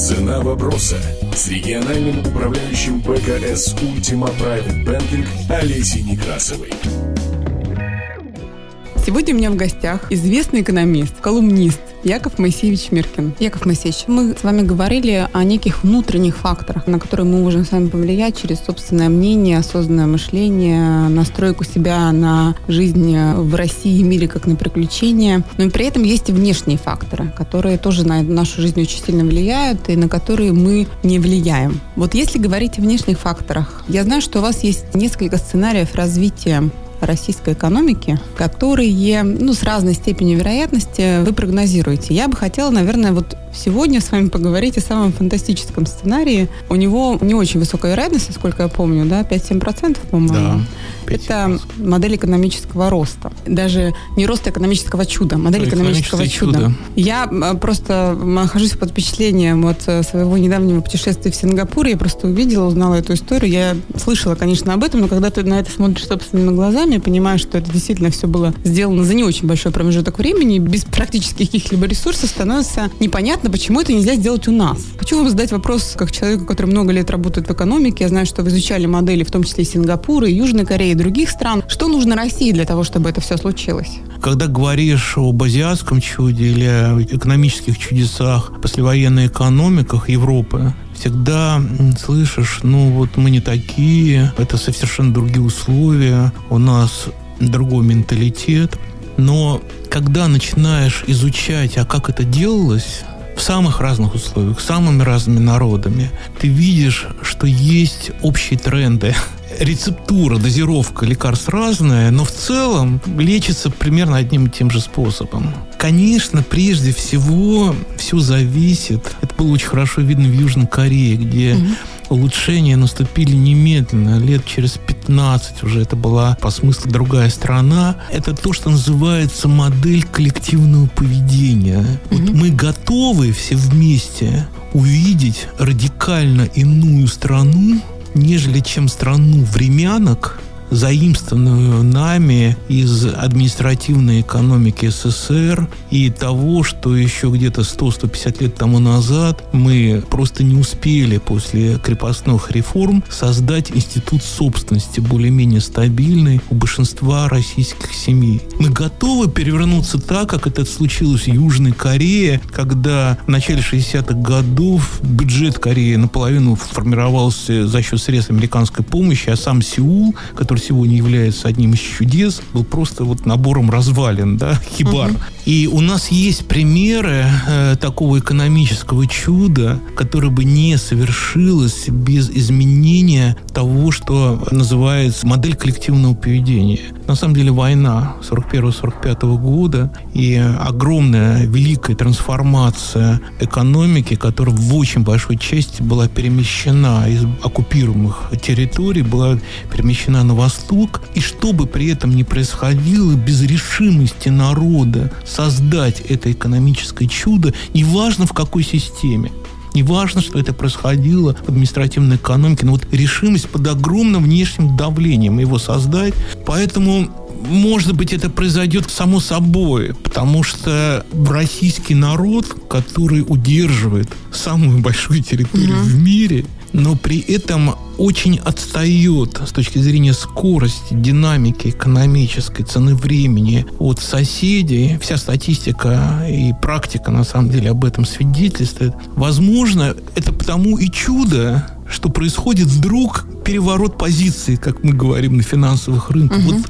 Цена вопроса с региональным управляющим ПКС Ultima Private Banking Олесей Некрасовой. Сегодня у меня в гостях известный экономист, колумнист Яков Моисеевич Миркин. Яков Моисеевич, мы с вами говорили о неких внутренних факторах, на которые мы можем с вами повлиять через собственное мнение, осознанное мышление, настройку себя на жизнь в России и мире как на приключения. Но при этом есть и внешние факторы, которые тоже на нашу жизнь очень сильно влияют и на которые мы не влияем. Вот если говорить о внешних факторах, я знаю, что у вас есть несколько сценариев развития российской экономики, которые ну, с разной степенью вероятности вы прогнозируете. Я бы хотела, наверное, вот сегодня с вами поговорить о самом фантастическом сценарии. У него не очень высокая вероятность, насколько я помню, да, 5-7%, по-моему. Да. Это модель экономического роста. Даже не роста экономического чуда, модель экономического чуда. чуда. Я э, просто нахожусь под впечатлением от э, своего недавнего путешествия в Сингапур. Я просто увидела, узнала эту историю. Я слышала, конечно, об этом, но когда ты на это смотришь собственными глазами, понимаешь, что это действительно все было сделано за не очень большой промежуток времени, без практически каких-либо ресурсов, становится непонятно, почему это нельзя сделать у нас. Хочу вам задать вопрос, как человеку, который много лет работает в экономике. Я знаю, что вы изучали модели, в том числе Сингапура, и Южной Кореи, и других стран. Что нужно России для того, чтобы это все случилось? Когда говоришь об азиатском чуде или экономических чудесах послевоенной экономиках Европы, всегда слышишь, ну вот мы не такие, это совершенно другие условия, у нас другой менталитет. Но когда начинаешь изучать, а как это делалось, в самых разных условиях, самыми разными народами, ты видишь, что есть общие тренды. Рецептура, дозировка лекарств разная, но в целом лечится примерно одним и тем же способом. Конечно, прежде всего все зависит. Это было очень хорошо видно в Южной Корее, где mm улучшения наступили немедленно, лет через 15 уже это была по смыслу другая страна. Это то, что называется модель коллективного поведения. Mm-hmm. Вот мы готовы все вместе увидеть радикально иную страну, нежели чем страну времянок, заимствованную нами из административной экономики СССР и того, что еще где-то 100-150 лет тому назад мы просто не успели после крепостных реформ создать институт собственности более-менее стабильный у большинства российских семей. Мы готовы перевернуться так, как это случилось в Южной Корее, когда в начале 60-х годов бюджет Кореи наполовину формировался за счет средств американской помощи, а сам Сеул, который сегодня является одним из чудес, был просто вот набором развалин, да, хибар. Угу. И у нас есть примеры э, такого экономического чуда, которое бы не совершилось без изменения того, что называется модель коллективного поведения. На самом деле война 41-45 года и огромная великая трансформация экономики, которая в очень большой части была перемещена из оккупируемых территорий, была перемещена на восток. И что бы при этом ни происходило, без решимости народа создать это экономическое чудо, неважно в какой системе. Не важно, что это происходило в административной экономике, но вот решимость под огромным внешним давлением его создать. Поэтому может быть, это произойдет само собой, потому что российский народ, который удерживает самую большую территорию угу. в мире, но при этом очень отстает с точки зрения скорости, динамики экономической, цены времени от соседей. Вся статистика и практика, на самом деле, об этом свидетельствует. Возможно, это потому и чудо, что происходит вдруг переворот позиции, как мы говорим на финансовых рынках. Угу. Вот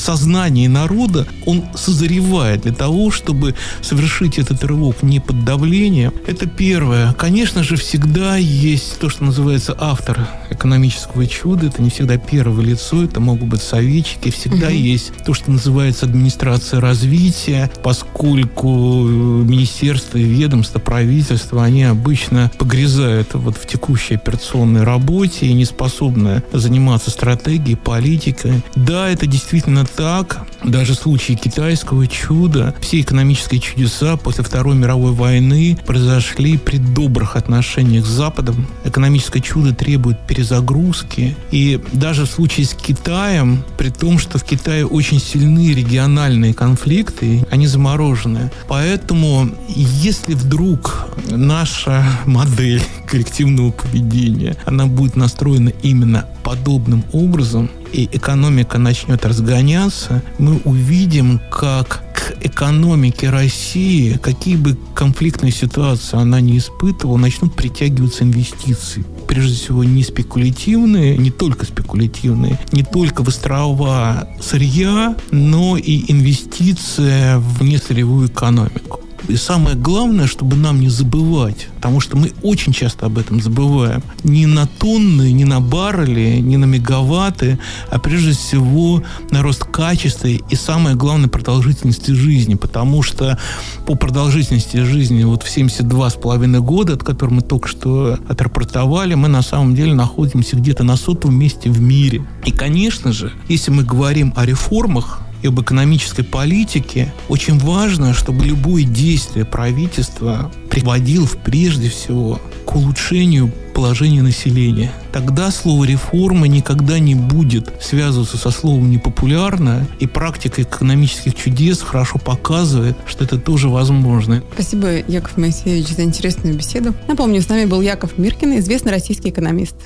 сознании народа он созревает для того, чтобы совершить этот рывок не под давлением. Это первое. Конечно же, всегда есть то, что называется автор экономического чуда. Это не всегда первое лицо, это могут быть советчики. Всегда угу. есть то, что называется администрация развития, поскольку министерство и ведомство, правительство, они обычно погрязают вот в текущей операционной работе и не способны заниматься стратегией, политикой. Да, это действительно так, даже в случае китайского чуда, все экономические чудеса после Второй мировой войны произошли при добрых отношениях с Западом. Экономическое чудо требует перезагрузки перезагрузки. И даже в случае с Китаем, при том, что в Китае очень сильны региональные конфликты, они заморожены. Поэтому, если вдруг наша модель коллективного поведения, она будет настроена именно подобным образом, и экономика начнет разгоняться, мы увидим, как к экономике России, какие бы конфликтные ситуации она не испытывала, начнут притягиваться инвестиции. Прежде всего, не спекулятивные, не только спекулятивные, не только в острова сырья, но и инвестиция в несырьевую экономику. И самое главное, чтобы нам не забывать, потому что мы очень часто об этом забываем, не на тонны, не на баррели, не на мегаватты, а прежде всего на рост качества и самое главное продолжительности жизни, потому что по продолжительности жизни вот в 72,5 года, от которых мы только что отрапортовали, мы на самом деле находимся где-то на сотом месте в мире. И, конечно же, если мы говорим о реформах, и об экономической политике, очень важно, чтобы любое действие правительства приводило прежде всего к улучшению положения населения. Тогда слово «реформа» никогда не будет связываться со словом «непопулярно», и практика экономических чудес хорошо показывает, что это тоже возможно. Спасибо, Яков Моисеевич, за интересную беседу. Напомню, с нами был Яков Миркин, известный российский экономист.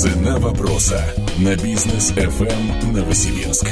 Цена вопроса на бизнес FM Новосибирск.